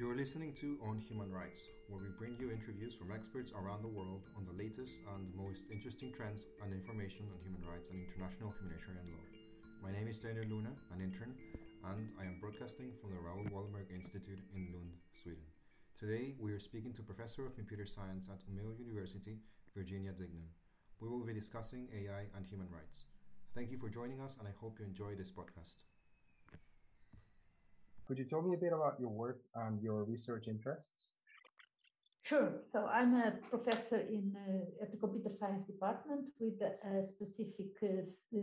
You're listening to On Human Rights, where we bring you interviews from experts around the world on the latest and most interesting trends and information on human rights and international humanitarian law. My name is Daniel Luna, an intern, and I am broadcasting from the Raoul Wallenberg Institute in Lund, Sweden. Today, we are speaking to Professor of Computer Science at Umeå University, Virginia Dignum. We will be discussing AI and human rights. Thank you for joining us, and I hope you enjoy this podcast. Could you tell me a bit about your work and your research interests? Sure. So I'm a professor in uh, at the computer science department with a specific uh, uh,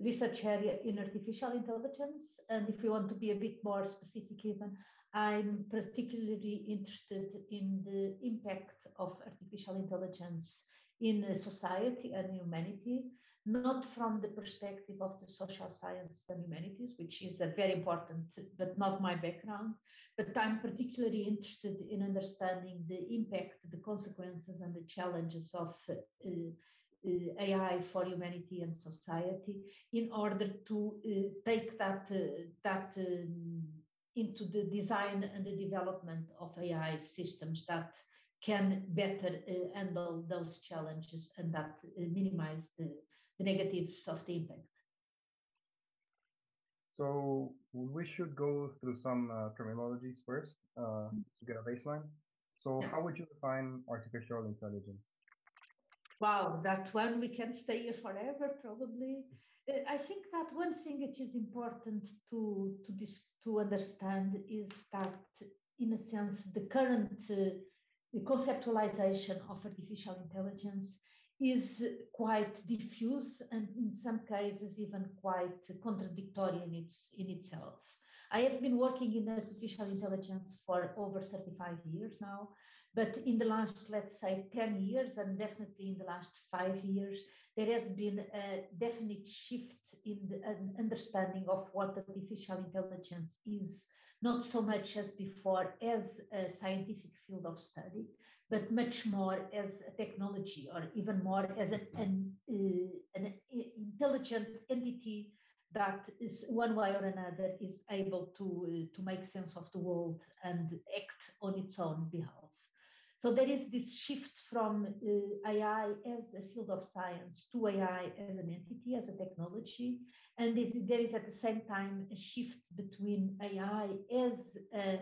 research area in artificial intelligence. And if you want to be a bit more specific, even I'm particularly interested in the impact of artificial intelligence in society and humanity, not from the perspective of the social sciences and humanities, which is a very important, but not my background. But I'm particularly interested in understanding the impact, the consequences, and the challenges of uh, uh, AI for humanity and society in order to uh, take that uh, that um, into the design and the development of AI systems that can better uh, handle those challenges and that uh, minimize the, the negatives of the impact. So we should go through some uh, terminologies first uh, to get a baseline. So how would you define artificial intelligence? Wow, that one we can stay here forever, probably. Uh, I think that one thing which is important to to this, to understand is that, in a sense, the current uh, the conceptualization of artificial intelligence is quite diffuse and in some cases even quite contradictory in, its, in itself. I have been working in artificial intelligence for over 35 years now, but in the last, let's say, 10 years, and definitely in the last five years, there has been a definite shift in the understanding of what artificial intelligence is, not so much as before as a scientific field of study, but much more as a technology or even more as an, an, uh, an intelligent entity that is one way or another is able to, uh, to make sense of the world and act on its own behalf. So there is this shift from uh, AI as a field of science to AI as an entity, as a technology. And there is at the same time a shift between AI as a,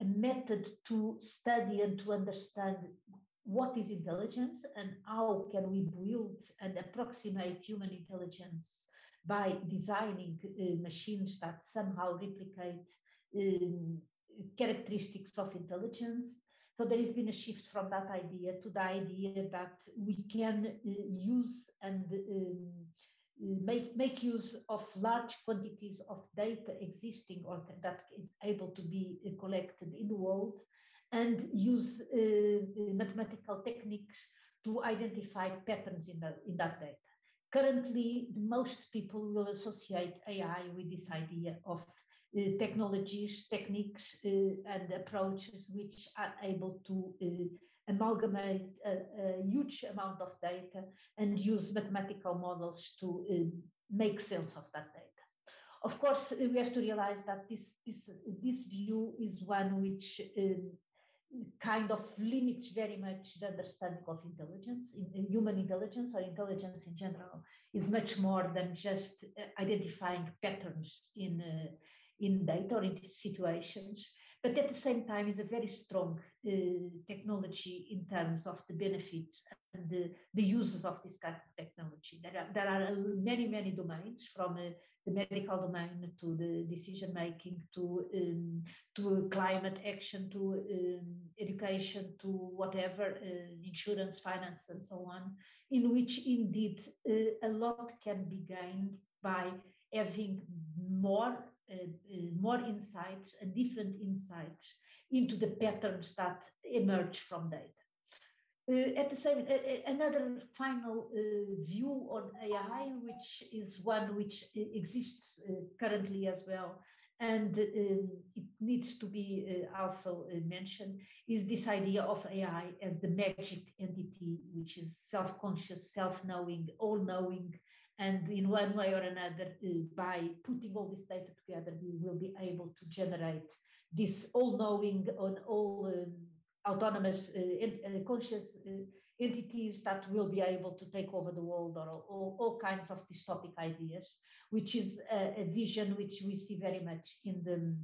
a method to study and to understand what is intelligence and how can we build and approximate human intelligence by designing uh, machines that somehow replicate um, characteristics of intelligence. So there has been a shift from that idea to the idea that we can uh, use and um, make, make use of large quantities of data existing or that is able to be collected in the world and use uh, mathematical techniques to identify patterns in, the, in that data. Currently, most people will associate AI with this idea of uh, technologies, techniques, uh, and approaches which are able to uh, amalgamate a, a, huge amount of data and use mathematical models to uh, make sense of that data. Of course, we have to realize that this, this, this view is one which um, kind of limits very much the understanding of intelligence. In, in human intelligence or intelligence in general is much more than just uh, identifying patterns in uh, in data or in situations but at the same time is a very strong uh, technology in terms of the benefits and the, the uses of this kind of technology. There are, there are many, many domains from uh, the medical domain to the decision making to, um, to climate action to um, education to whatever, uh, insurance, finance, and so on, in which indeed uh, a lot can be gained by having more more insights and different insights into the patterns that emerge from data. Uh, at the same, uh, another final uh, view on AI, which is one which exists uh, currently as well, and it needs to be also mentioned, is this idea of AI as the magic entity, which is self-conscious, self-knowing, all-knowing, And in one way or another, uh, by putting all this data together, we will be able to generate this all-knowing and all um, autonomous, uh, conscious entities that will be able to take over the world or all, all kinds of dystopic ideas, which is a, a, vision which we see very much in the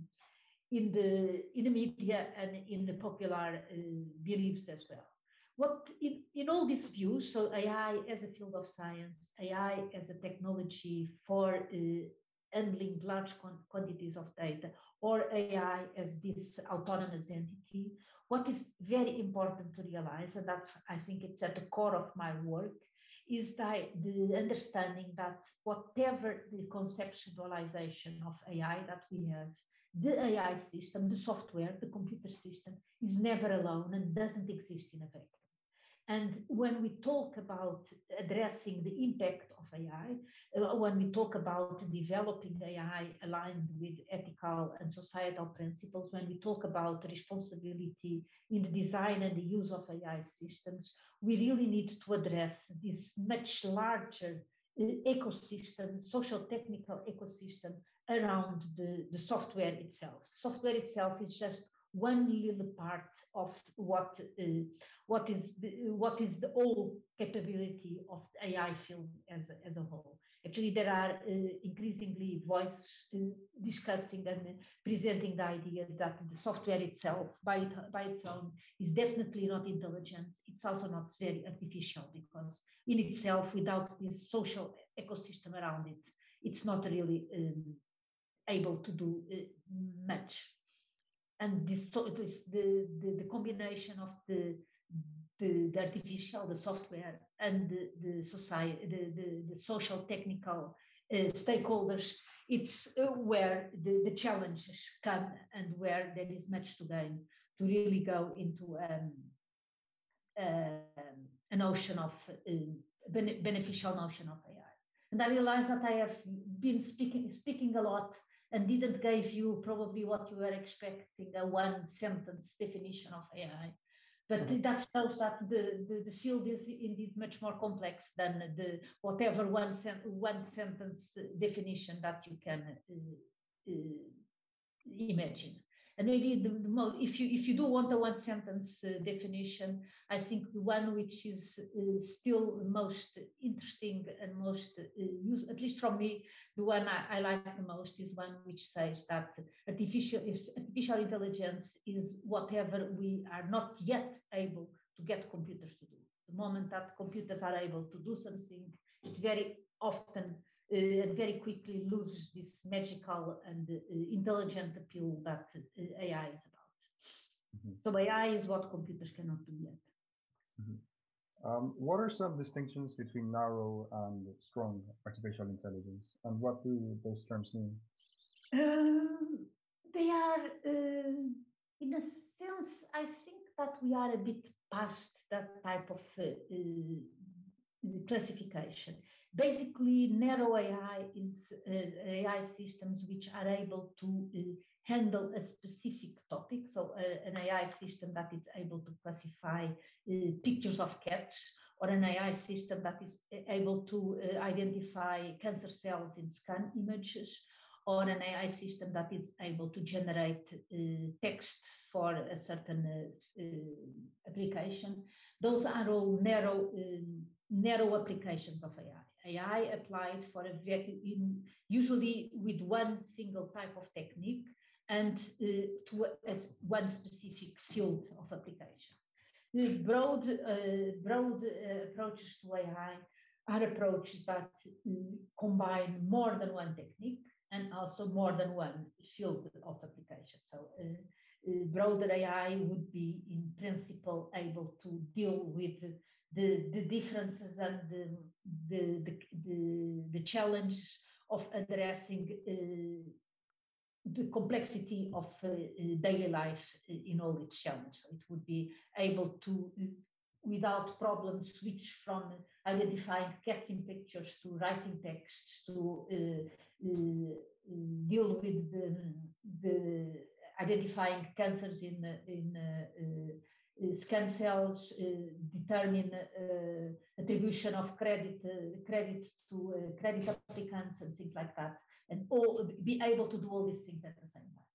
in the in the media and in the popular uh, beliefs as well. What in, in all these views, so AI as a field of science, AI as a technology for uh, handling large quantities of data, or AI as this autonomous entity, what is very important to realize, and that's, I think it's at the core of my work, is that the understanding that whatever the conceptualization of AI that we have, the AI system, the software, the computer system is never alone and doesn't exist in a vacuum. And when we talk about addressing the impact of AI, uh, when we talk about developing AI aligned with ethical and societal principles, when we talk about responsibility in the design and the use of AI systems, we really need to address this much larger uh, ecosystem, social technical ecosystem around the, the software itself. Software itself is just one little part of what uh, what is the, what is the whole capability of the AI field as a, as a whole. Actually, there are uh, increasingly voices uh, discussing and presenting the idea that the software itself, by it, by its own, is definitely not intelligent. It's also not very artificial because in itself, without this social ecosystem around it, it's not really um, able to do uh, much and this, the, the, the combination of the, the, the, artificial, the software, and the, the society, the, the, the social technical uh, stakeholders, it's uh, where the, the challenges come and where there is much to gain to really go into um, uh, a notion of beneficial notion of AI. And I realize that I have been speaking speaking a lot and didn't give you probably what you were expecting a one sentence definition of AI. But mm-hmm. that shows that the, the, the, field is indeed much more complex than the whatever one, sen- one sentence definition that you can uh, uh, imagine. And maybe the, the most, if you if you do want a one sentence uh, definition, I think the one which is uh, still most interesting and most uh, used, at least from me, the one I, I, like the most is one which says that artificial artificial intelligence is whatever we are not yet able to get computers to do. The moment that computers are able to do something, it very often and very quickly loses this magical and uh, intelligent appeal that uh, AI is about. Mm-hmm. So AI is what computers cannot do yet. Mm-hmm. Um, what are some distinctions between narrow and strong artificial intelligence, and what do those terms mean? Um, they are, uh, in a sense, I think that we are a bit past that type of uh, uh, classification. Basically, narrow AI is uh, AI systems which are able to uh, handle a specific topic. So uh, an AI system that is able to classify uh, pictures of cats or an AI system that is uh, able to uh, identify cancer cells in scan images or an AI system that is able to generate text for a certain application. Those are all narrow, um, narrow applications of AI. AI applied for a very, usually with one single type of technique and uh, to a, one specific field of application. The broad, uh, broad uh, approaches to AI are approaches that uh, combine more than one technique and also more than one field of application. So uh, uh, broader AI would be in principle able to deal with the, the differences and the, the, the, the, the challenges of addressing uh, the complexity of uh, daily life in all its challenges. It would be able to, without problem, switch from identifying cats in pictures to writing texts to uh, uh, deal with the, the, identifying cancers in, in uh, uh, scan cells uh, determine attribution of credit credit to credit applicants and things like that, and all be able to do all these things at the same time.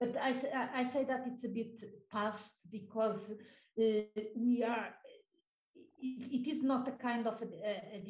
But I, I say that it's a bit past because we are it, is not a kind of a, a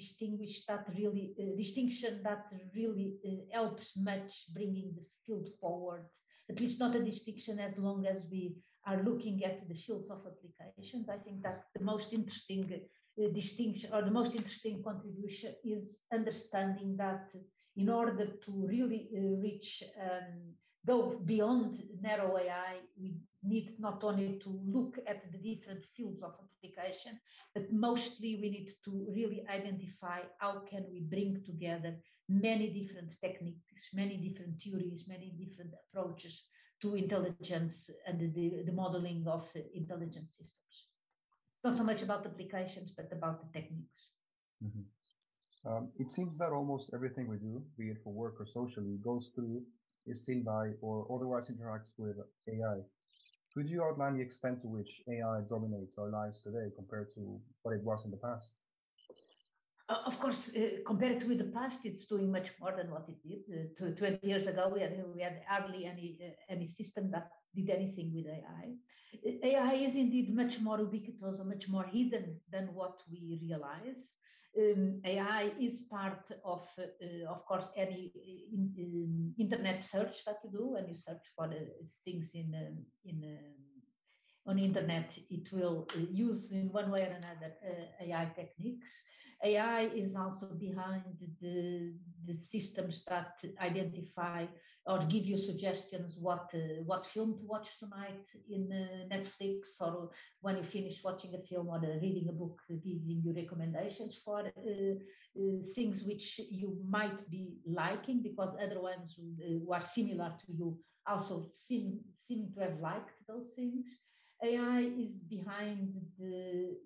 that really uh, distinction that really uh, helps much bringing the field forward. At least not a distinction as long as we are looking at the fields of applications. I think that the most interesting uh, distinction or the most interesting contribution is understanding that in order to really uh, reach um, go beyond narrow AI, we need not only to look at the different fields of application, but mostly we need to really identify how can we bring together many different techniques, many different theories, many different approaches to intelligence and the, the modeling of intelligence systems. It's not so much about applications, but about the techniques. Mm -hmm. um, it seems that almost everything we do, be it for work or socially, goes through, is seen by, or otherwise interacts with AI. Could you outline the extent to which AI dominates our lives today compared to what it was in the past? Uh, of course, uh, compared to the past, it's doing much more than what it did. Uh, 20 years ago, we had, we had hardly any, uh, any system that did anything with AI. AI is indeed much more ubiquitous or much more hidden than what we realize. Um, AI is part of, uh, of course, any in, in internet search that you do when you search for uh, things in um, in um, on internet. It will uh, use in one way or another uh, AI techniques. AI is also behind the, the systems that identify or give you suggestions what uh, what film to watch tonight in uh, Netflix or when you finish watching a film or uh, reading a book, giving you recommendations for uh, uh, things which you might be liking because other ones who are similar to you also seem seem to have liked those things. AI is behind the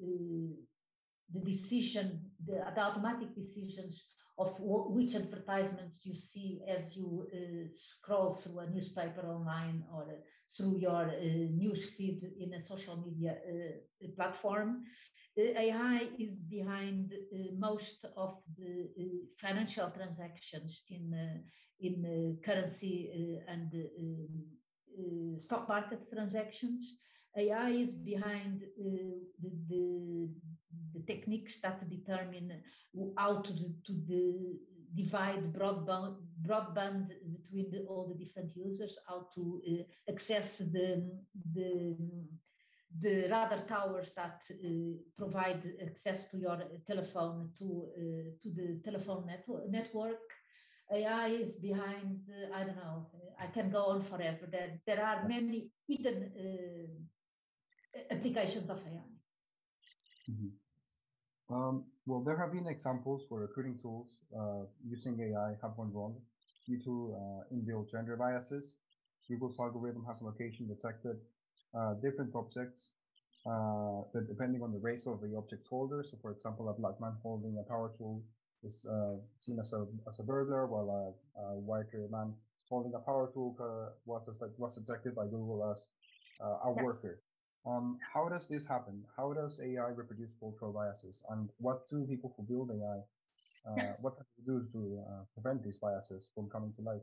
the decision, the, the automatic decisions of which advertisements you see as you uh, scroll through a newspaper online or uh, through your uh, news feed in a social media uh, platform. AI is behind uh, most of the uh, financial transactions in, in currency and stock market transactions. AI is behind the, the the techniques that determine how to, to the divide broadband, broadband between the, all the different users, how to uh, access the, the, the radar towers that uh, provide access to your telephone to, uh, to the telephone network. network. AI is behind, uh, I don't know, I can go on forever. There, there are many hidden uh, applications of AI. Mm -hmm. Um, well, there have been examples where recruiting tools uh, using AI have gone wrong due to uh, inbuilt gender biases. Google's algorithm has on occasion detected uh, different objects uh, that depending on the race of the object's holder. So, for example, a black man holding a power tool is uh, seen as a as a burglar, while a, a white man holding a power tool uh, was was detected by Google as a worker. Um, how does this happen? How does AI reproduce cultural biases? And what do people who build AI, uh, what can they do to uh, prevent these biases from coming to light?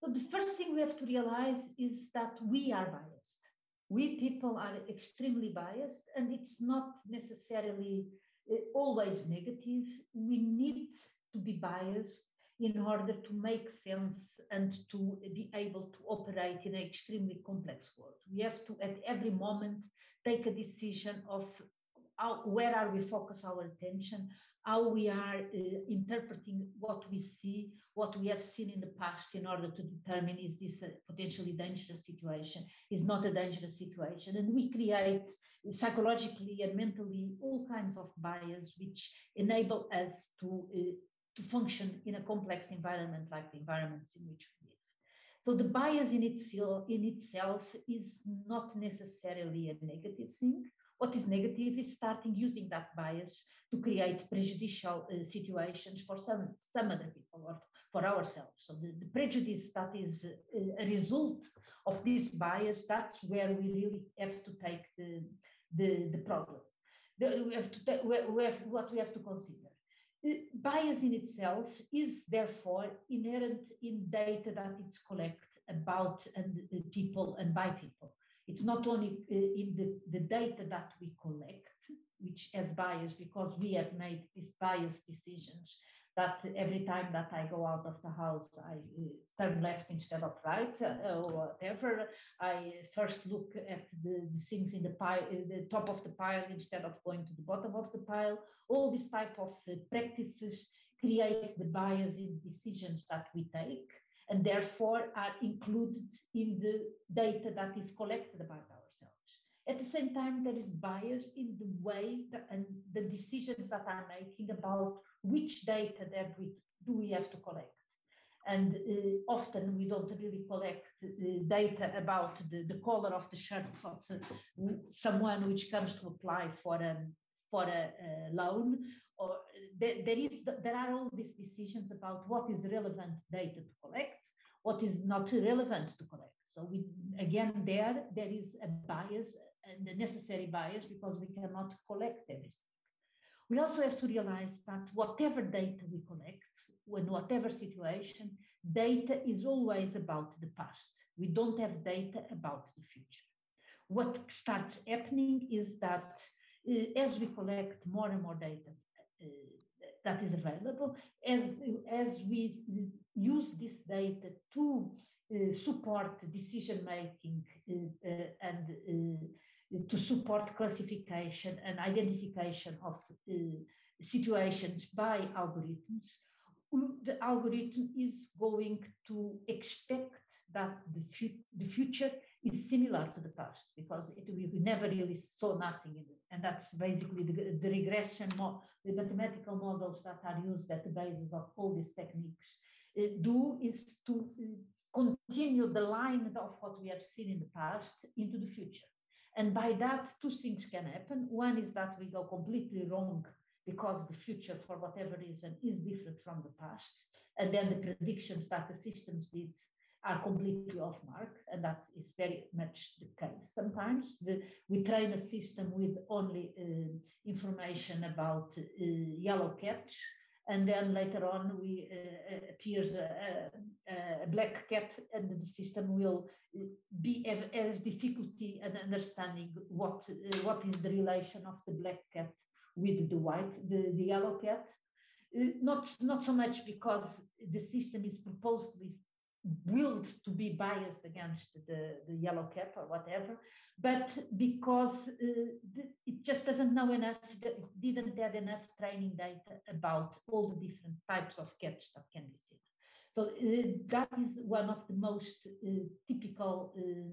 So the first thing we have to realize is that we are biased. We people are extremely biased, and it's not necessarily uh, always negative. We need to be biased in order to make sense and to be able to operate in an extremely complex world. We have to, at every moment, take a decision of how, where are we focus our attention, how we are uh, interpreting what we see, what we have seen in the past in order to determine is this a potentially dangerous situation, is not a dangerous situation. And we create psychologically and mentally all kinds of bias which enable us to uh, to function in a complex environment like the environments in which we live. So the bias in itself, in itself is not necessarily a negative thing. What is negative is starting using that bias to create prejudicial uh, situations for some, some other people or for ourselves. So the, the prejudice that is uh, a result of this bias, that's where we really have to take the, the, the problem. The, we have to we have, what we have to consider. Bias in itself is therefore inherent in data that it's collected about and uh, people and by people. It's not only uh, in the, the data that we collect, which has bias because we have made these biased decisions that every time that I go out of the house, I uh, turn left instead of right uh, or whatever. I first look at the, the things in the pile, the top of the pile instead of going to the bottom of the pile. All these type of uh, practices create the bias in decisions that we take and therefore are included in the data that is collected ourselves. At the same time, there is bias in the way that, and the decisions that are making about which data that we do we have to collect. And uh, often we don't really collect uh, data about the, the color of the shirts of someone which comes to apply for a, for a, a loan or there, there is there are all these decisions about what is relevant data to collect, what is not relevant to collect. So we again there there is a bias and a necessary bias because we cannot collect everything. We also have to realize that whatever data we collect, in whatever situation, data is always about the past. We don't have data about the future. What starts happening is that uh, as we collect more and more data uh, that is available, as, as we use this data to uh, support decision making uh, uh, and to support classification and identification of situations by algorithms, the algorithm is going to expect that the, fu- the future is similar to the past because it, we, never really saw nothing in it. And that's basically the, the regression, the mathematical models that are used at the basis of all these techniques uh, do is to uh, continue the line of what we have seen in the past into the future. And by that, two things can happen. One is that we go completely wrong because the future, for whatever reason, is different from the past. And then the predictions that the systems did are completely off mark, and that is very much the case. Sometimes the, we train a system with only uh, information about uh, yellow cats, and then later on we uh, appears a, a, a, black cat, and the system will be have, have difficulty in understanding what uh, what is the relation of the black cat with the white, the, the yellow cat. Uh, not not so much because the system is proposed willed to be biased against the, the yellow cat or whatever, but because uh, it just doesn't know enough, didn't have enough training data about all the different types of cats that can be seen. So uh, that is one of the most uh, typical um,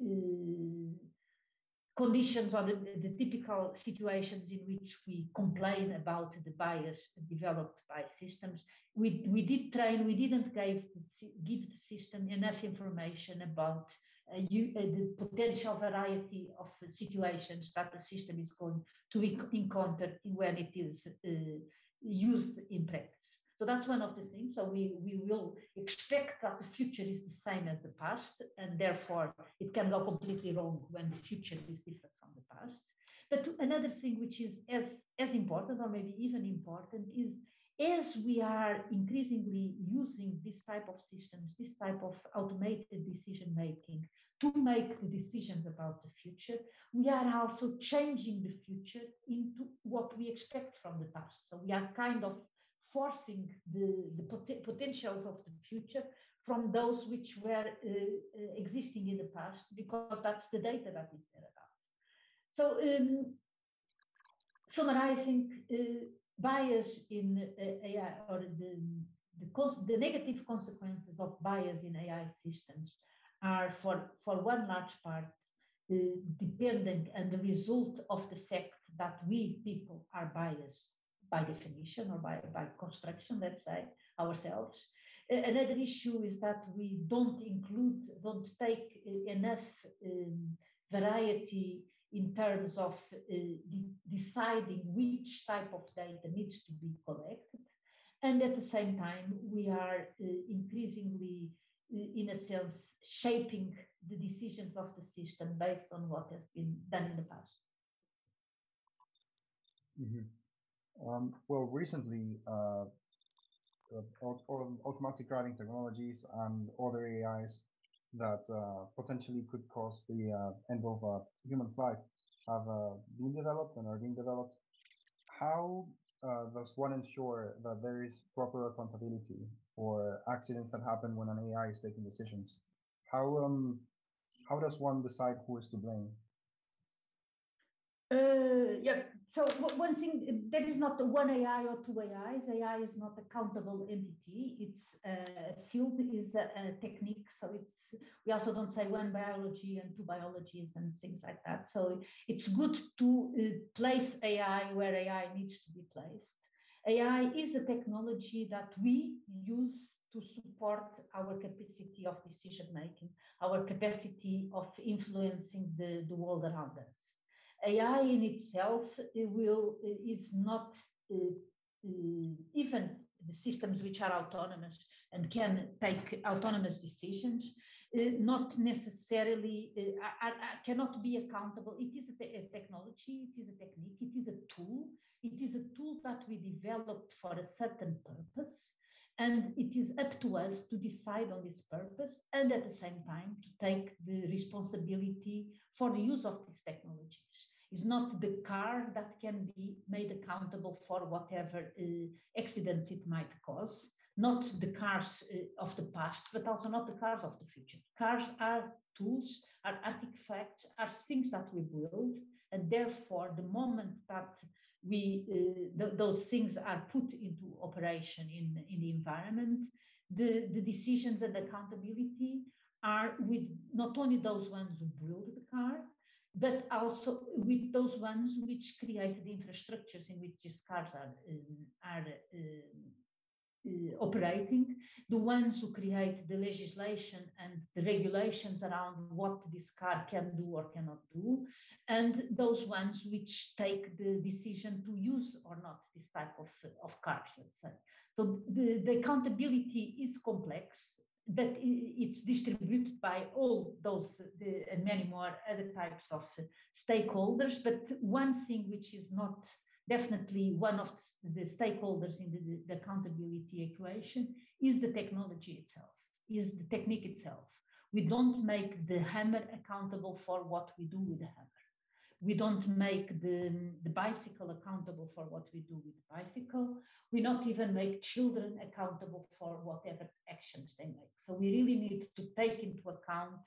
uh, conditions or the, the, typical situations in which we complain about the bias developed by systems. We, we did train, we didn't give, give the system enough information about uh, you, uh, the potential variety of situations that the system is going to encounter when it is uh, used in practice. So that's one of the things. So we, we will expect that the future is the same as the past, and therefore it can go completely wrong when the future is different from the past. But another thing which is as, as important, or maybe even important, is as we are increasingly using this type of systems, this type of automated decision making to make the decisions about the future, we are also changing the future into what we expect from the past. So we are kind of forcing the, the pot- potentials of the future from those which were uh, uh, existing in the past, because that's the data that is there about. So, um, summarizing, uh, bias in uh, AI or the, the, the negative consequences of bias in AI systems are, for, for one large part, uh, dependent and the result of the fact that we people are biased by definition or by, by construction, let's say, ourselves. Another issue is that we don't include, don't take enough um, variety in terms of uh, de deciding which type of data needs to be collected. And at the same time, we are uh, increasingly, uh, in a sense, shaping the decisions of the system based on what has been done in the past. Mm -hmm. Um, well, recently, uh, automatic driving technologies and other AIs that uh, potentially could cause the uh, end of a human's life have uh, been developed and are being developed. How uh, does one ensure that there is proper accountability for accidents that happen when an AI is taking decisions? How um how does one decide who is to blame? Uh, yeah. So one thing, there is not one AI or two AIs. AI is not a countable entity. It's a field is a, a, technique. So it's we also don't say one biology and two biologies and things like that. So it's good to uh, place AI where AI needs to be placed. AI is a technology that we use to support our capacity of decision making, our capacity of influencing the, the world around us. AI in itself will is not uh, uh, even the systems which are autonomous and can take autonomous decisions, uh, not necessarily uh, cannot be accountable. It is a, te a, technology, it is a technique, it is a tool. It is a tool that we developed for a certain purpose. And it is up to us to decide on this purpose and at the same time to take the responsibility for the use of these technologies is not the car that can be made accountable for whatever uh, accidents it might cause, not the cars uh, of the past, but also not the cars of the future. Cars are tools, are artifacts, are things that we build, and therefore, the moment that we uh, th those things are put into operation in, in the environment, the, the decisions and accountability are with not only those ones who build the car, but also with those ones which create the infrastructures in which these cars are, um, are um, uh, operating, the ones who create the legislation and the regulations around what this car can do or cannot do, and those ones which take the decision to use or not this type of, of cars, let's say. So the, the accountability is complex but it's distributed by all those the, and many more other types of stakeholders. But one thing which is not definitely one of the stakeholders in the, the accountability equation is the technology itself, is the technique itself. We don't make the hammer accountable for what we do with the hammer we don't make the, the bicycle accountable for what we do with the bicycle. We not even make children accountable for whatever actions they make. So we really need to take into account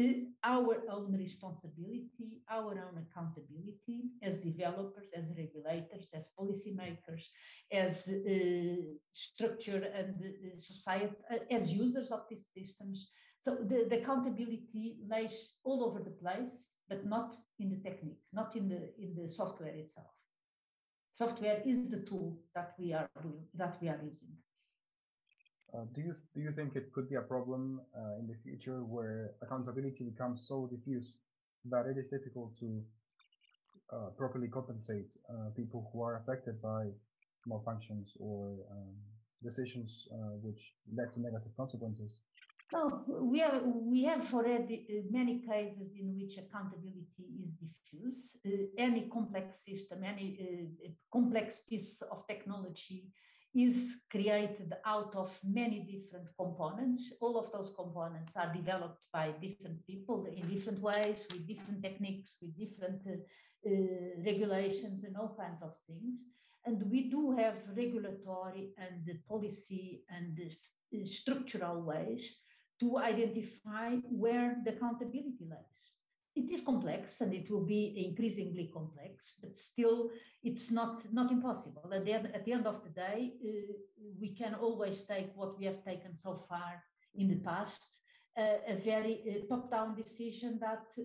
uh, our own responsibility, our own accountability as developers, as regulators, as policymakers, as uh, structure and uh, society, uh, as users of these systems. So the, the accountability lays all over the place but not in the technique, not in the in the software itself. Software is the tool that we are that we are using. Uh, do you do you think it could be a problem uh, in the future where accountability becomes so diffuse that it is difficult to uh, properly compensate uh, people who are affected by malfunctions or um, decisions uh, which led to negative consequences? No, we have, we have already uh, many cases in which accountability is diffuse. Uh, any complex system, any uh, complex piece of technology is created out of many different components. All of those components are developed by different people in different ways, with different techniques, with different uh, uh, regulations and all kinds of things. And we do have regulatory and policy and uh, structural ways to identify where the accountability lies. It is complex and it will be increasingly complex, but still it's not, not impossible. At the, end, at the end of the day, uh, we can always take what we have taken so far in the past, uh, a very uh, top-down decision that uh,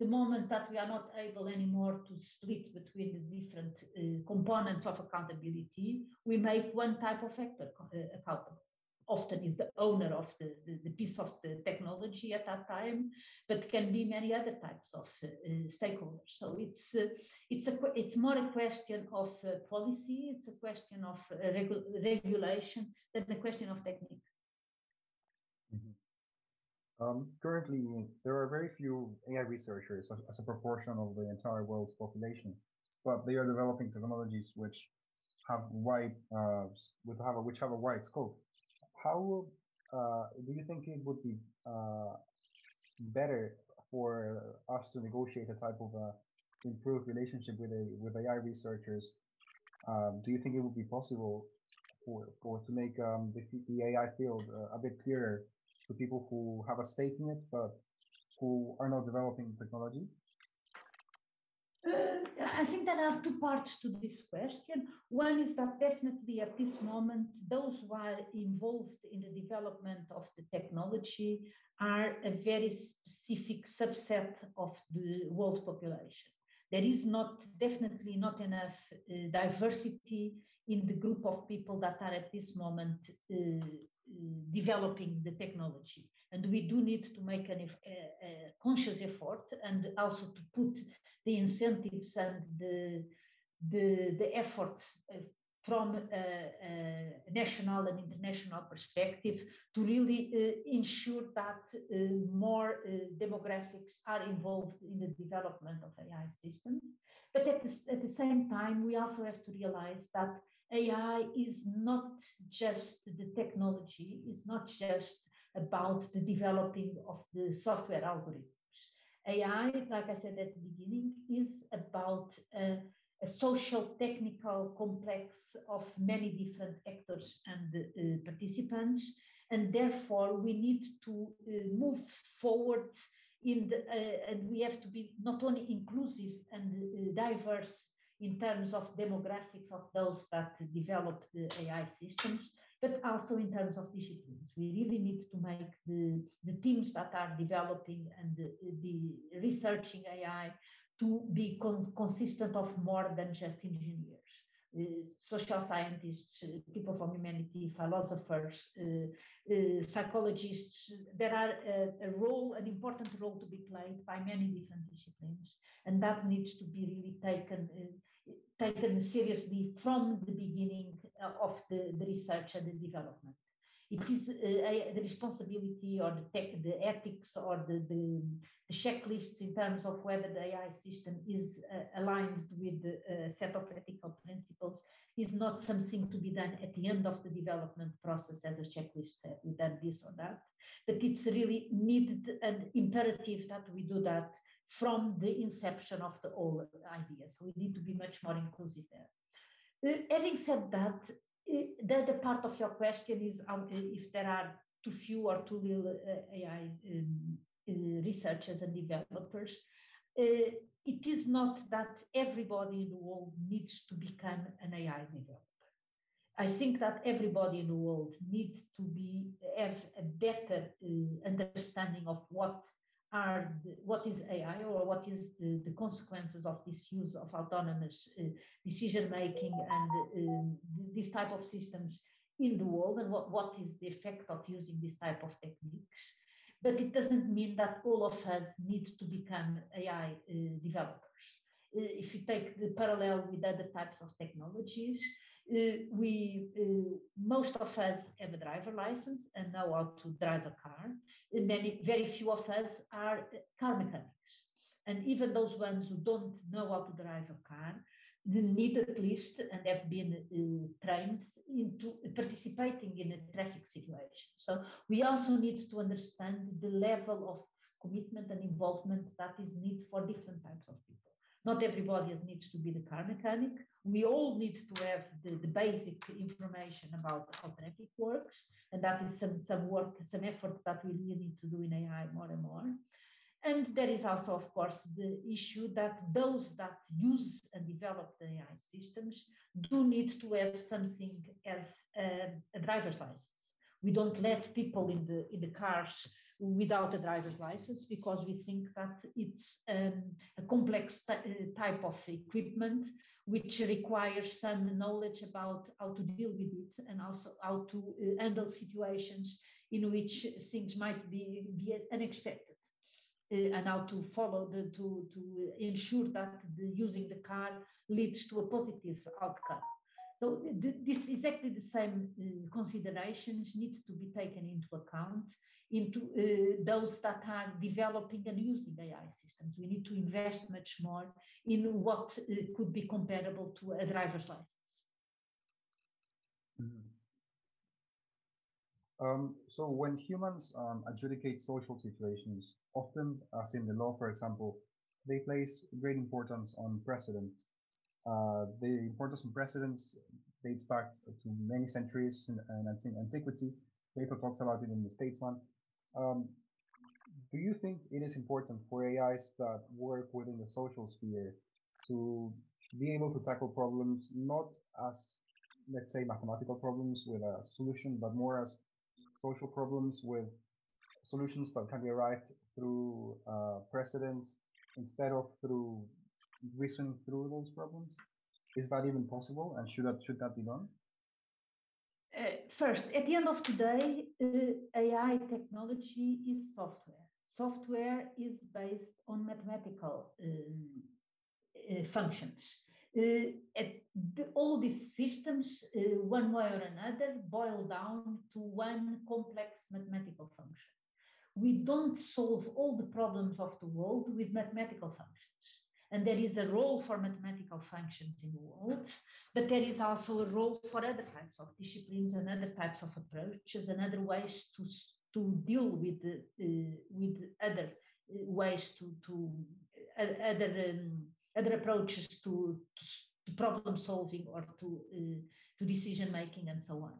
the moment that we are not able anymore to split between the different uh, components of accountability, we make one type of actor uh, accountable often is the owner of the, the, the, piece of the technology at that time, but can be many other types of uh, stakeholders. So it's uh, it's a it's more a question of uh, policy, it's a question of uh, regu regulation than a question of technique. Mm -hmm. um, currently, there are very few AI researchers as, a proportion of the entire world's population, but they are developing technologies which have wide uh, which have a wide scope. How uh, do you think it would be uh, better for us to negotiate a type of a improved relationship with a with AI researchers? Um, do you think it would be possible for for to make um, the, the AI field uh, a bit clearer to people who have a stake in it but who are not developing technology? I think there are two parts to this question. One is that definitely at this moment, those who are involved in the development of the technology are a very specific subset of the world population. There is not definitely not enough uh, diversity in the group of people that are at this moment uh, uh, developing the technology. And we do need to make an, a, a conscious effort and also to put the incentives and the, the, the effort uh, from a, a, national and international perspective to really uh, ensure that uh, more uh, demographics are involved in the development of AI systems. But at the, at the same time, we also have to realize that AI is not just the technology, it's not just about the developing of the software algorithms. AI, like I said at the beginning, is about a social technical complex of many different actors and uh, participants. And therefore, we need to uh, move forward in the, uh, and we have to be not only inclusive and uh, diverse in terms of demographics of those that develop the AI systems, but also in terms of disciplines. We really need to make the, the teams that are developing and the, the researching AI to be con consistent of more than just engineers. Uh, social scientists, uh, people from humanity, philosophers, uh, uh psychologists. There are a, a, role, an important role to be played by many different disciplines, and that needs to be really taken uh, taken seriously from the beginning of the, the research and the development. It is uh, the responsibility or the, tech, the ethics or the, the, the, checklists in terms of whether the AI system is uh, aligned with a set of ethical principles is not something to be done at the end of the development process as a checklist says, we done this or that, but it's really needed and imperative that we do that from the inception of the whole idea. So we need to be much more inclusive there. Having said that, uh, the part of your question is um, if there are too few or too little uh, AI um, researchers and developers. Uh, it is not that everybody in the world needs to become an AI developer. I think that everybody in the world needs to be have a better uh, understanding of what are the, what is AI or what is the, the, consequences of this use of autonomous uh, decision making and um, this type of systems in the world and what, what is the effect of using this type of techniques. But it doesn't mean that all of us need to become AI uh, developers. Uh, if you take the parallel with other types of technologies, uh, we uh, most of us have a driver license and know how to drive a car. Many, very few of us are car mechanics, and even those ones who don't know how to drive a car need at least and have been uh, trained into participating in a traffic situation. So we also need to understand the level of commitment and involvement that is needed for different types of people. Not everybody needs to be the car mechanic. We all need to have the, the basic information about how traffic works. And that is some, some work, some effort that we really need to do in AI more and more. And there is also, of course, the issue that those that use and develop the AI systems do need to have something as a, a driver's license. We don't let people in the in the cars without a driver's license because we think that it's um, a complex uh, type of equipment which requires some knowledge about how to deal with it and also how to uh, handle situations in which things might be, be unexpected. Uh, and how to follow the to to ensure that the using the car leads to a positive outcome. So th this exactly the same uh, considerations need to be taken into account into uh, those that are developing and using AI systems. We need to invest much more in what uh, could be comparable to a driver's license. Mm um, so when humans um, adjudicate social situations, often, as in the law, for example, they place great importance on precedents uh, the importance of precedents dates back to many centuries in, in antiquity. Plato talks about it in the Statesman. Um, do you think it is important for AIs that work within the social sphere to be able to tackle problems not as, let's say, mathematical problems with a solution, but more as social problems with solutions that can be arrived through uh, precedents instead of through reasoning through those problems? Is that even possible, and should that should that be done? Uh, first, at the end of the day, uh, AI technology is software. Software is based on mathematical um, uh, functions. Uh, the, all these systems, uh, one way or another, boil down to one complex mathematical function. We don't solve all the problems of the world with mathematical functions. And there is a role for mathematical functions in the world, but there is also a role for other types of disciplines and other types of approaches and other ways to, to deal with, uh, with other uh, ways to, to uh, other, um, other approaches to, to, problem solving or to, uh, to decision making and so on.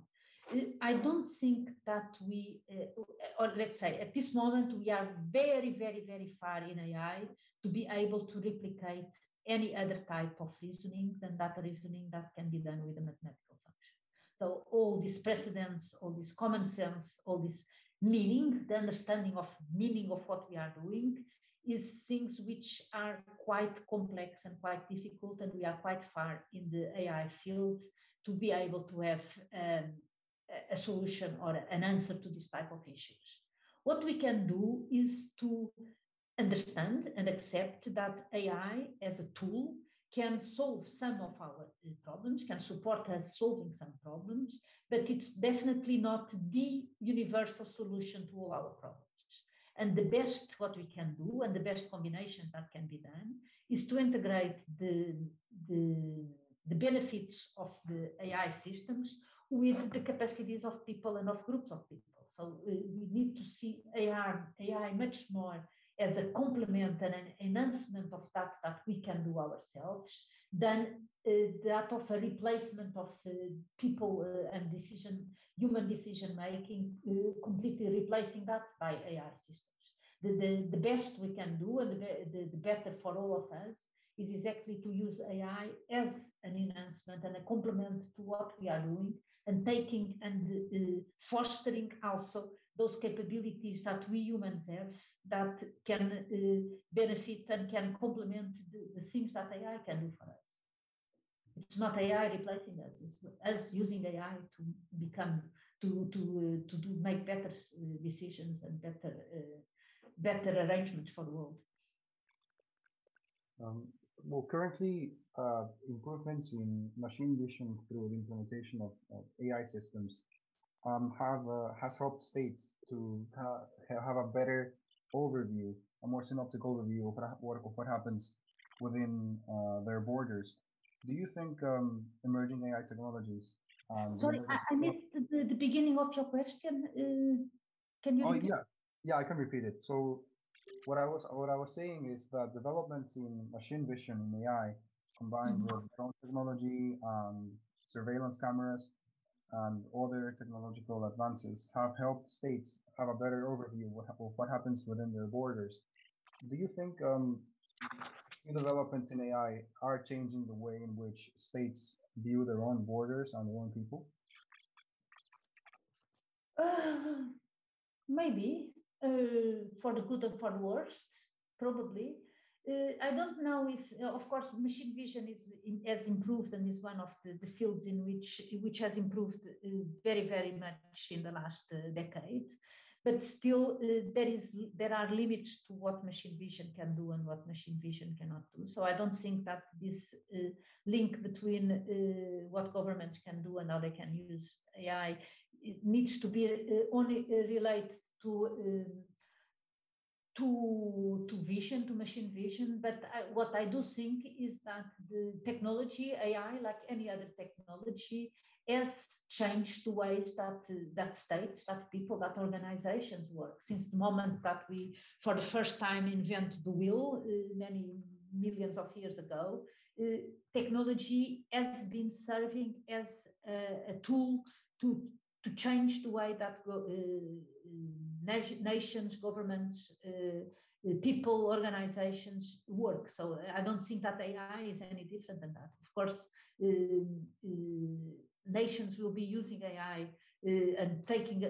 I don't think that we, uh, or let's say at this moment, we are very, very, very far in AI to be able to replicate any other type of reasoning than that reasoning that can be done with a mathematical function. So all these precedents, all this common sense, all this meaning, the understanding of meaning of what we are doing is things which are quite complex and quite difficult, and we are quite far in the AI field to be able to have um, a solution or an answer to this type of issues. What we can do is to understand and accept that AI as a tool can solve some of our uh, problems, can support us solving some problems, but it's definitely not the universal solution to all our problems. And the best what we can do and the best combinations that can be done is to integrate the, the, the benefits of the AI systems with the capacities of people and of groups of people. So uh, we need to see AI, AI much more as a complement and an enhancement of that that we can do ourselves than uh, that of a replacement of uh, people uh, and decision, human decision making, uh, completely replacing that by AI systems. The, the, the best we can do and the, the, the better for all of us is exactly to use AI as an enhancement and a complement to what we are doing and taking and uh, fostering also those capabilities that we humans have that can uh, benefit and can complement the, the, things that AI can do for us. It's not AI replacing us; it's us using AI to become to to uh, to do make better uh, decisions and better uh, better arrangements for the world. Um, well, currently, uh, improvements in machine vision through the implementation of, of AI systems um, have uh, has helped states to ha have a better overview, a more synoptic overview of what, of what happens within uh, their borders. Do you think um, emerging AI technologies? Um, Sorry, I, I, missed the, the, beginning of your question. Uh, can you? Oh yeah, yeah, I can repeat it. So what I was what I was saying is that developments in machine vision and AI combined mm -hmm. with drone technology, um, surveillance cameras, and other technological advances have helped states have a better overview of what happens within their borders. Do you think um, new developments in AI are changing the way in which states view their own borders and their own people? Uh, maybe uh, for the good and for the worst, probably. Uh, I don't know if, uh, of course, machine vision is in, has improved and is one of the, the fields in which which has improved uh, very very much in the last uh, decade. But still, uh, there is there are limits to what machine vision can do and what machine vision cannot do. So I don't think that this link between what governments can do and how they can use AI needs to be only related to um, to, to vision, to machine vision. But I, what I do think is that the technology, AI, like any other technology, has changed the ways that that states, that people, that organizations work. Since the moment that we, for the first time, invent the wheel uh, many millions of years ago, uh, technology has been serving as a, a tool to to change the way that go, uh, nations, governments, uh, uh, people, organizations work. So I don't think that AI is any different than that. Of course, um, nations will be using AI and taking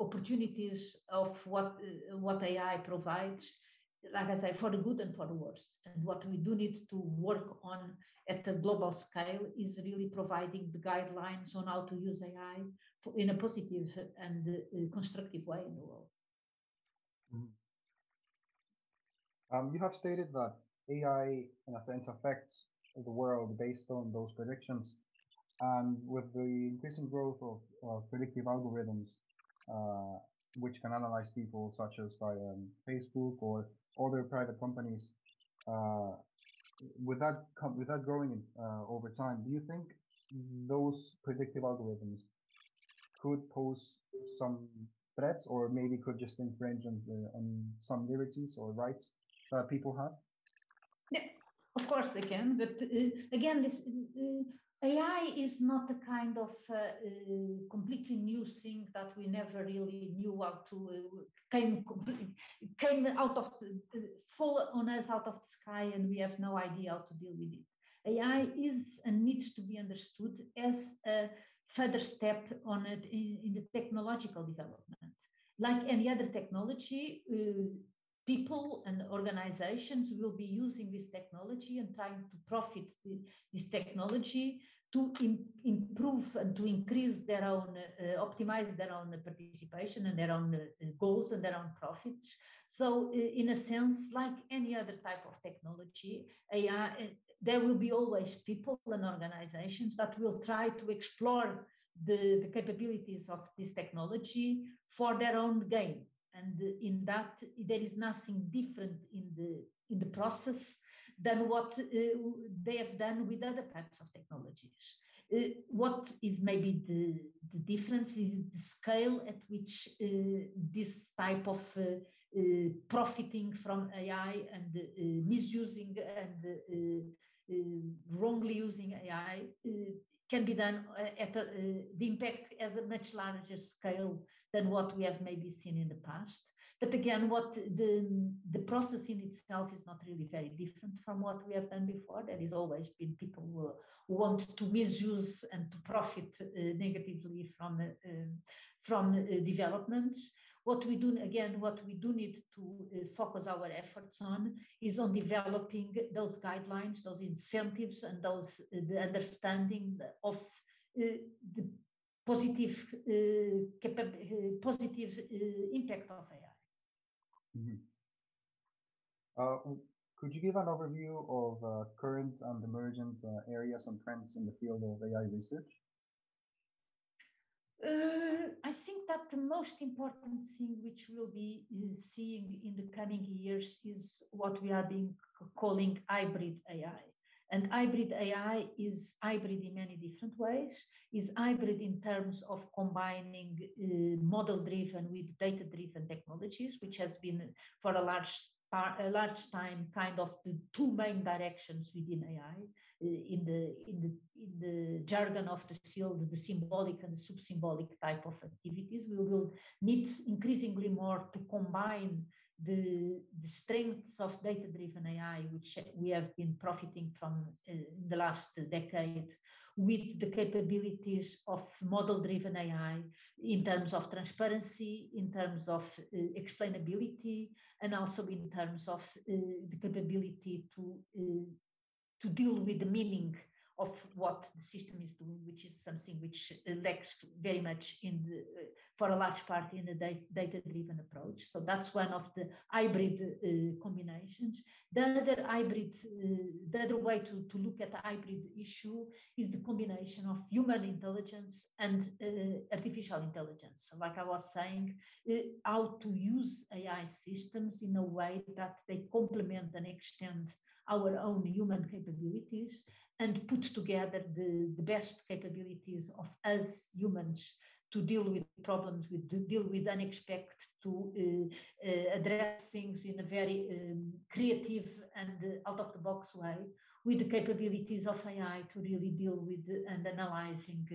opportunities of what what AI provides like I say, for the good and for the worse. And what we do need to work on at a global scale is really providing the guidelines on how to use AI in a positive and uh, constructive way in the world. Mm. Um, you have stated that AI, in a sense, affects the world based on those predictions. And with the increasing growth of uh, predictive algorithms, uh, which can analyze people, such as by um, Facebook or other private companies, uh, with that with that growing uh, over time, do you think those predictive algorithms could pose some threats, or maybe could just infringe on, the, on some liberties or rights that people have? Yeah, of course they can. But uh, again, this uh, AI is not a kind of uh, uh, completely new thing that we never really knew how to uh, came came out of fall on us out of the sky and we have no idea how to deal with it. AI is and needs to be understood as a further step on it in, in the technological development. Like any other technology, uh, people and organizations will be using this technology and trying to profit this technology to in, improve and to increase their own, uh, optimize their own participation and their own uh, goals and their own profits. So, uh, in a sense, like any other type of technology, AI, there will be always people and organizations that will try to explore the, the capabilities of this technology for their own gain and in that there is nothing different in the in the process than what uh, they have done with other types of technologies. Uh, what is maybe the, the difference is the scale at which uh, this type of uh, uh, profiting from AI and uh, misusing and wrongly using AI can be done at a, the impact as a much larger scale than what we have maybe seen in the past. But again, what the, the process in itself is not really very different from what we have done before. There has always been people who, who want to misuse and to profit uh, negatively from, uh, from uh, developments. What we do, again, what we do need to uh, focus our efforts on is on developing those guidelines, those incentives, and those uh, the understanding of uh, the positive positive impact of AI. Mm-hmm. Could you give an overview of current and emergent areas and trends in the field of AI research? Uh, I think that the most important thing which we'll be uh, seeing in the coming years is what we are being calling hybrid AI. And hybrid AI is hybrid in many different ways, is hybrid in terms of combining uh, model-driven with data-driven technologies, which has been for a large a large time kind of the two main directions within AI in the in the in the jargon of the field, the symbolic and sub-symbolic type of activities. We will need increasingly more to combine the, the strengths of data-driven AI, which we have been profiting from uh, in the last decade, with the capabilities of model-driven AI in terms of transparency, in terms of uh, explainability, and also in terms of uh, the capability to uh, to deal with the meaning of what the system is doing, which is something which lacks very much in the, for a large part in a data-driven approach. So that's one of the hybrid uh, combinations. The other hybrid, uh, the other way to, to look at the hybrid issue is the combination of human intelligence and uh, artificial intelligence. So like I was saying, uh, how to use AI systems in a way that they complement and extend our own human capabilities and put together the, the best capabilities of us humans to deal with problems, with to deal with unexpected, to uh, uh, address things in a very um, creative and out of the box way, with the capabilities of AI to really deal with and analyzing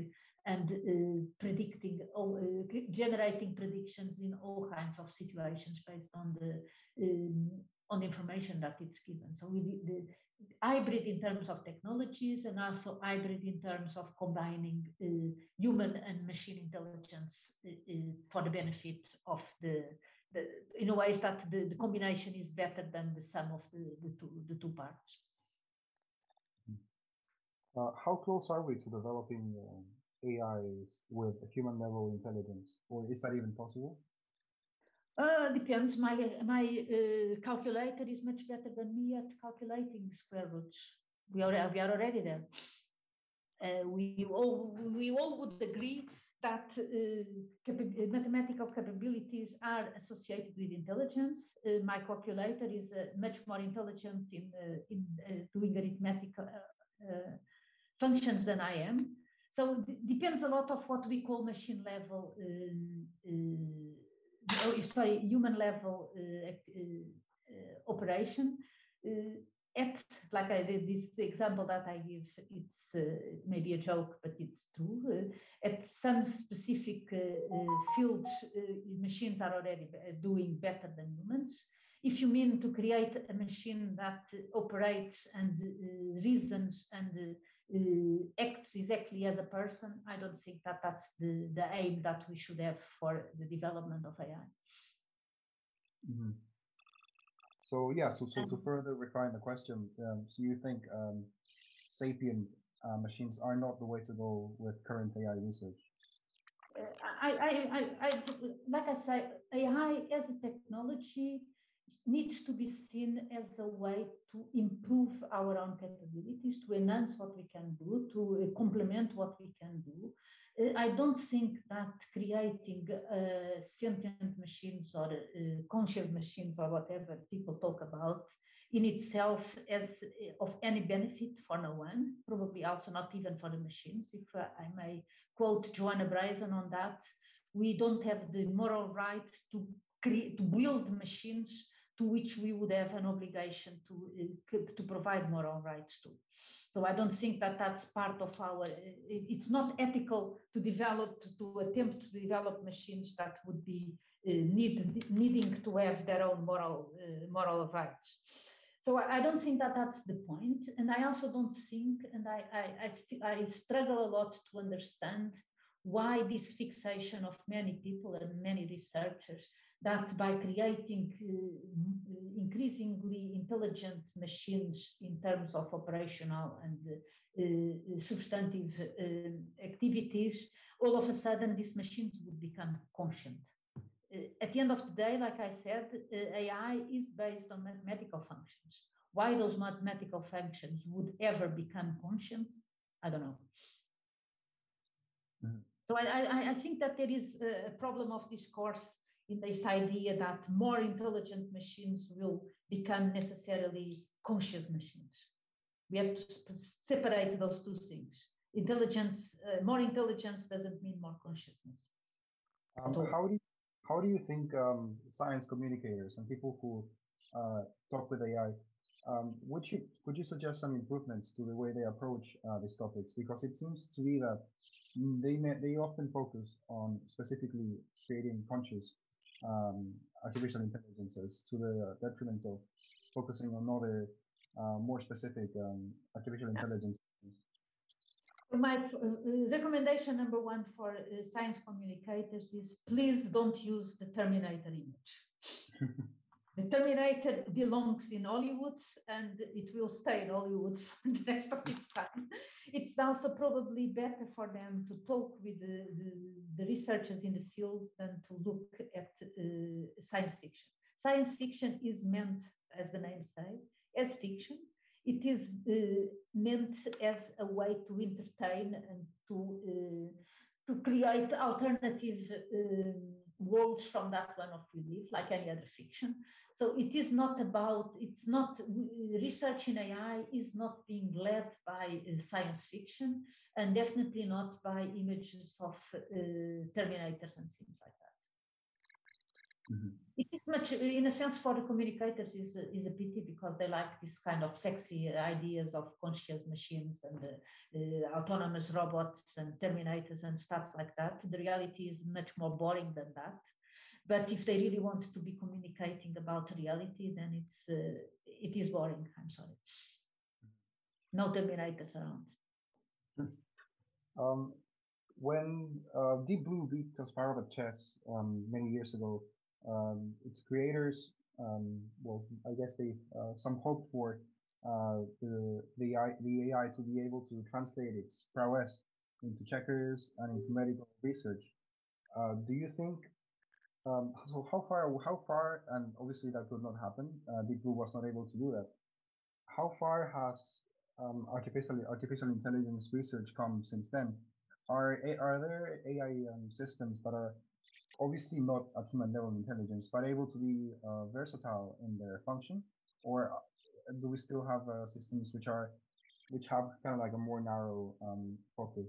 and uh, predicting, uh, generating predictions in all kinds of situations based on the um, on the information that it's given. So we, the, hybrid in terms of technologies and also hybrid in terms of combining uh, human and machine intelligence uh, uh, for the benefit of the, the in a ways that the, the combination is better than the sum of the, the, two, the two parts. Uh, how close are we to developing uh, AI with human level intelligence, or is that even possible? Uh, depends. My my uh, calculator is much better than me at calculating square roots. We are we are already there. Uh, we all we all would agree that uh, mathematical capabilities are associated with intelligence. My calculator is much more intelligent in in doing arithmetic functions than I am. So it depends a lot of what we call machine level oh, sorry, human level uh, uh, operation. Uh, at like I did this example that I give, it's uh, maybe a joke, but it's true. Uh, at some specific uh, fields, machines are already doing better than humans. If you mean to create a machine that operates and reasons and uh, acts exactly as a person, I don't think that that's the, the aim that we should have for the development of AI. Mm-hmm. So yeah, so, so to further refine the question, um, so you think um, sapient uh, machines are not the way to go with current AI research? Uh, I, I, I, I, like I say, AI as a technology needs to be seen as a way to improve our own capabilities, to enhance what we can do, to uh, complement what we can do. Uh, I don't think that creating uh, sentient machines or uh, conscious machines or whatever people talk about in itself as uh, of any benefit for no one, probably also not even for the machines. If I may quote Joanna Bryson on that, we don't have the moral right to create, to build machines to which we would have an obligation to, uh, to provide moral rights to. So I don't think that that's part of our, it's not ethical to develop, to attempt to develop machines that would be uh, need, needing to have their own moral, uh, moral rights. So I, I, don't think that that's the point. And I also don't think, and I, I, I, I struggle a lot to understand why this fixation of many people and many researchers that by creating uh, increasingly intelligent machines in terms of operational and uh, substantive uh, activities, all of a sudden these machines would become conscient. Uh, at the end of the day, like I said, uh, AI is based on mathematical functions. Why those mathematical functions would ever become conscient, I don't know. Mm. So I, I, I, think that there is a problem of discourse this idea that more intelligent machines will become necessarily conscious machines. We have to separate those two things. Intelligence, uh, more intelligence doesn't mean more consciousness. Um, how do you, how do you think um, science communicators and people who uh, talk with AI um, would you could you suggest some improvements to the way they approach uh, these topics? Because it seems to me that they may, they often focus on specifically creating conscious um, artificial intelligences to the detriment of focusing on other uh, more specific um, artificial intelligence. My uh, recommendation number one for uh, science communicators is please don't use the Terminator image. the Terminator belongs in Hollywood and it will stay in Hollywood for the rest of its time. It's also probably better for them to talk with the, the, the researchers in the field than to look at uh, science fiction. Science fiction is meant, as the name says, as fiction. It is uh, meant as a way to entertain and to uh, to create alternative um, worlds from that one of we live, like any other fiction. So it is not about, it's not, research in AI is not being led by uh, science fiction and definitely not by images of uh, Terminators and things like that. Mm-hmm. It is much, in a sense, for the communicators is a, is a pity because they like this kind of sexy ideas of conscious machines and uh, uh, autonomous robots and terminators and stuff like that. The reality is much more boring than that. But if they really want to be communicating about reality, then it's uh, it is boring. I'm sorry. No terminators around. Um, when uh, Deep Blue beat Kasparov at chess um, many years ago, um, its creators, um, well, I guess they uh, some hoped for uh, the the AI, the AI to be able to translate its prowess into checkers and into medical research. Uh, do you think? Um, so how far? How far? And obviously that could not happen. Uh, Deep Blue was not able to do that. How far has um, artificial artificial intelligence research come since then? Are are there AI um, systems that are obviously not at human level intelligence, but able to be uh, versatile in their function? Or uh, do we still have uh, systems which are which have kind of like a more narrow um, focus?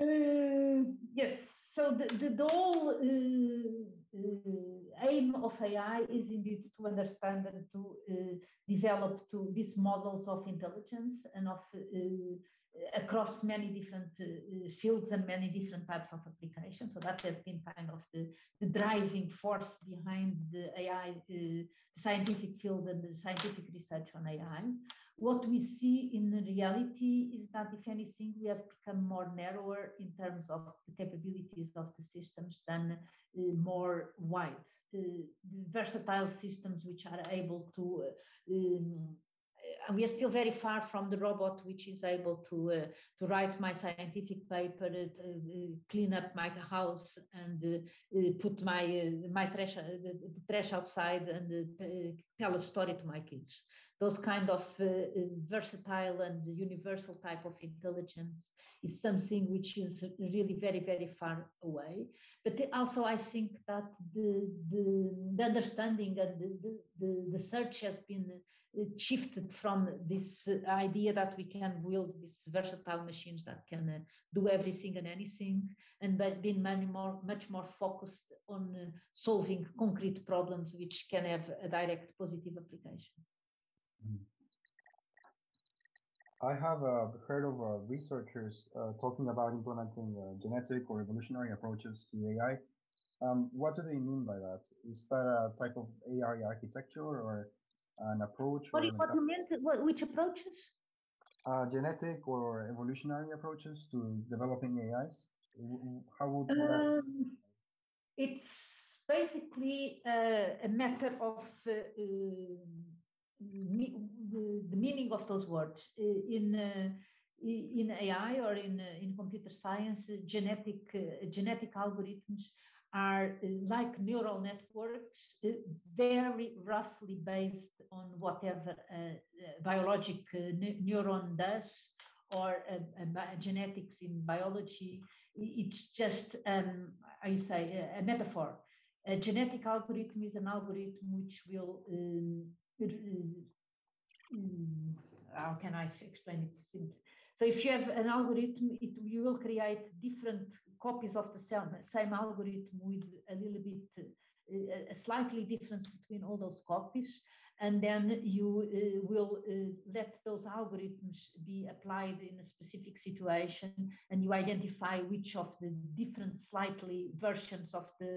Uh, yes. So the, the, whole uh, uh, aim of AI is indeed to understand and to develop to these models of intelligence and of across many different uh, fields and many different types of applications. So that has been kind of the, the driving force behind the AI, uh, the scientific field and the scientific research on AI. What we see in reality is that, if anything, we have become more narrower in terms of the capabilities of the systems than uh, more wide. the versatile systems which are able to um, we are still very far from the robot which is able to uh, to write my scientific paper, uh, uh clean up my house, and uh, uh put my my trash the, trash outside, and tell a story to my kids. Those kind of versatile and universal type of intelligence is something which is really very very far away. But also, I think that the the, the understanding and the, the the search has been shifted from this idea that we can build these versatile machines that can uh, do everything and anything, and being many more, much more focused on uh, solving concrete problems which can have a direct positive application. Mm. I have uh, heard of uh, researchers uh, talking about implementing uh, genetic or evolutionary approaches to AI. Um, what do they mean by that? Is that a type of AI architecture or an approach. What, what you meant? What, which approaches? Uh, genetic or evolutionary approaches to developing AIs. How would um, that? It's basically uh, a matter of uh, me, the, meaning of those words uh, in uh, in AI or in uh, in computer science. Genetic genetic algorithms are uh, like neural networks, uh, very roughly based on whatever a, uh, biologic neuron does or genetics in biology. It's just, um, I say, a, a, metaphor. A genetic algorithm is an algorithm which will, um, how can I explain it simply? So if you have an algorithm, it, you will create different copies of the same, same algorithm with a little bit, uh, a slightly difference between all those copies. and then you uh, will uh, let those algorithms be applied in a specific situation and you identify which of the different slightly versions of the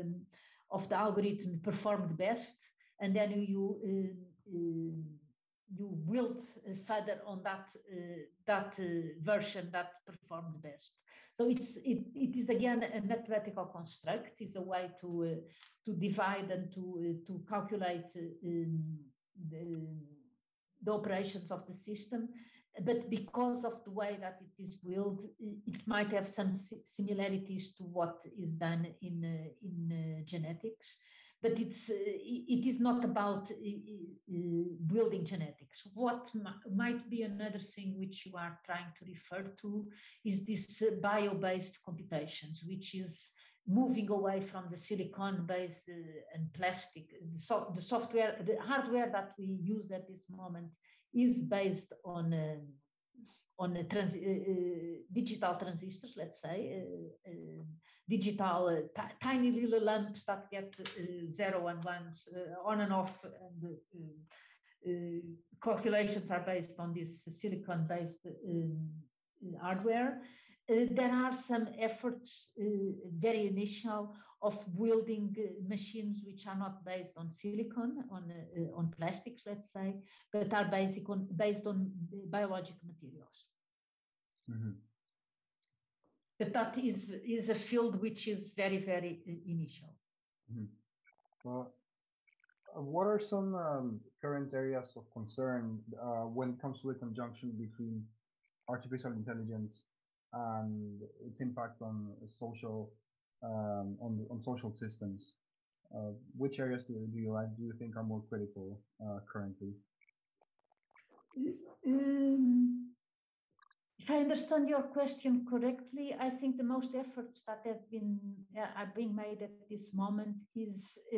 of the algorithm performed best and then you uh, uh you build further on that uh, that uh, version that performed best so it's it, it is again a mathematical construct It's a way to to divide and to to calculate um, the, the operations of the system. But because of the way that it is built, it might have some similarities to what is done in, uh, in uh, genetics. But it's, uh, it is not about building genetics. What might be another thing which you are trying to refer to is this bio-based computations, which is moving away from the silicon-based uh, and plastic. The, so, the, software, the hardware that we use at this moment is based on uh, on trans uh, uh, digital transistors, let's say, uh, uh, digital tiny little lamps that get zero and ones on and off, and calculations are based on this silicon-based um, hardware. Uh, there are some efforts, uh, very initial, of building uh, machines which are not based on silicon, on on plastics, let's say, but are basic on, based on biological materials. Mm-hmm. But that is is a field which is very very initial. Mm-hmm. what are some um, current areas of concern uh, when it comes to the conjunction between artificial intelligence and its impact on social um, on on social systems. Uh, which areas do, do you do you think are more critical uh, currently? Um, if I understand your question correctly, I think the most efforts that have been uh, are being made at this moment is uh,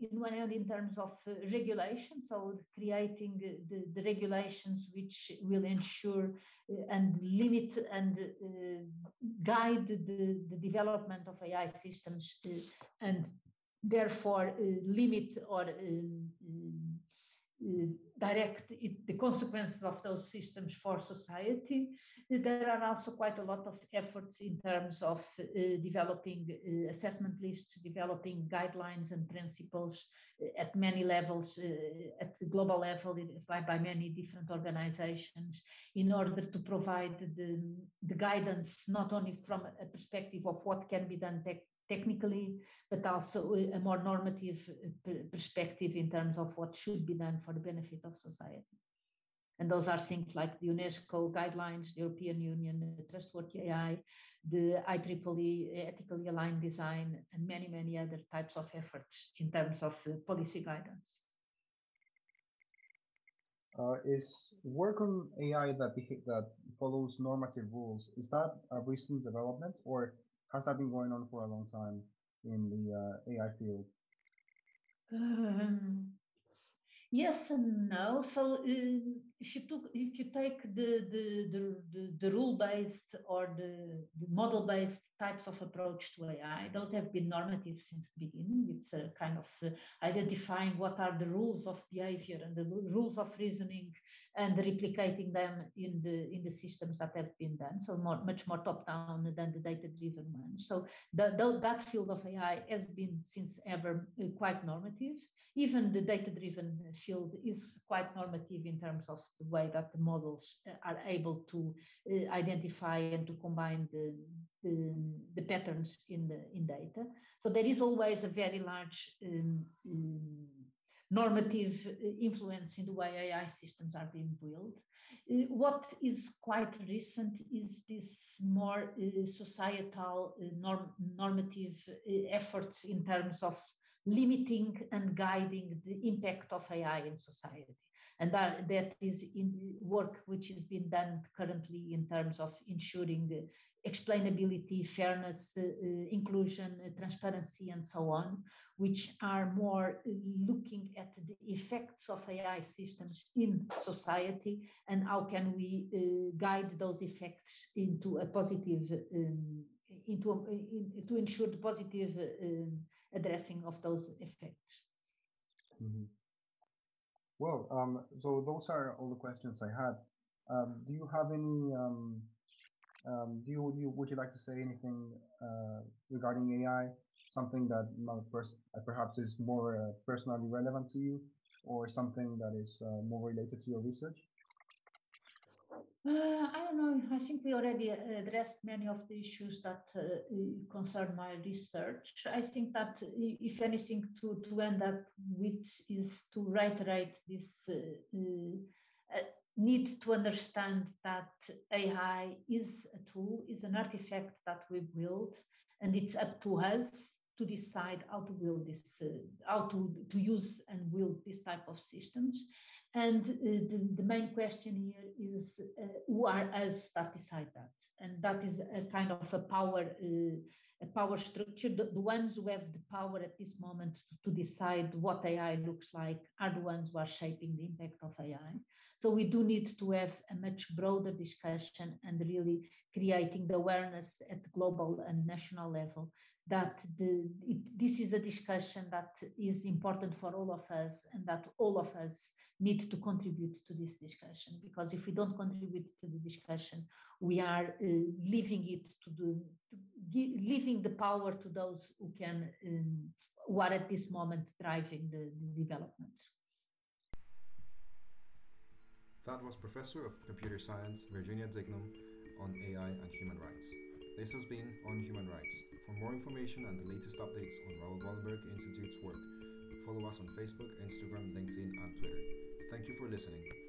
in one hand in terms of uh, regulation, so creating the, the regulations which will ensure uh, and limit and uh, guide the, the development of AI systems uh, and therefore limit or um, uh, direct it, the consequences of those systems for society. There are also quite a lot of efforts in terms of uh, developing uh, assessment lists, developing guidelines and principles at many levels, uh, at the global level by, by many different organizations in order to provide the, the guidance not only from a perspective of what can be done tech technically, but also a more normative uh, perspective in terms of what should be done for the benefit of society. And those are things like the UNESCO guidelines, the European Union, the Trustworthy AI, the IEEE ethically aligned design, and many, many other types of efforts in terms of uh, policy guidance. Uh, is work on AI that that follows normative rules is that a recent development, or has that been going on for a long time in the uh, AI field? Um, yes and no. So uh, if you took, if you take the the the, the, the rule based or the, the model based types of approach to AI. Those have been normative since the beginning. It's a kind of uh, identifying what are the rules of behavior and the rules of reasoning and replicating them in the in the systems that have been done. So more, much more top down than the data driven ones. So the, the, that field of AI has been since ever uh, quite normative. Even the data driven field is quite normative in terms of the way that the models uh, are able to uh, identify and to combine the the, the patterns in the in data. So there is always a very large um, um, normative uh, influence in the way AI systems are being built. Uh, what is quite recent is this more uh, societal norm, normative efforts in terms of limiting and guiding the impact of AI in society. And that, that is in work which is being done currently in terms of ensuring explainability, fairness, uh, uh, inclusion, uh, transparency, and so on, which are more looking at the effects of AI systems in society and how can we guide those effects into a positive, um, into a, in, to ensure the positive um, addressing of those effects. Mm-hmm. Well, um, so those are all the questions I had. Um, do you have any? Um, um, do you, you would you like to say anything uh, regarding AI? Something that uh, perhaps is more uh, personally relevant to you, or something that is uh, more related to your research? Uh, I don't know. I think we already addressed many of the issues that uh, concern my research. I think that if anything to, to end up with is to reiterate this uh, uh need to understand that AI is a tool, is an artifact that we build, and it's up to us to decide how to build this, uh, how to, to use and build this type of systems. And uh, the, the, main question here is uh, who are us that decide that? And that is a kind of a power, uh, a power structure. The, the, ones who have the power at this moment to, to decide what AI looks like are the ones who are shaping the impact of AI. So we do need to have a much broader discussion and really creating the awareness at the global and national level that the, it, this is a discussion that is important for all of us and that all of us need to contribute to this discussion. Because if we don't contribute to the discussion we are uh, leaving it to the to give, leaving the power to those who can um, who are at this moment driving the, the development. That was professor of computer science virginia dignum on ai and human rights. This has been on human rights for more information and the latest updates on raoul wallenberg institute's work follow us on facebook instagram linkedin and twitter Thank you for listening.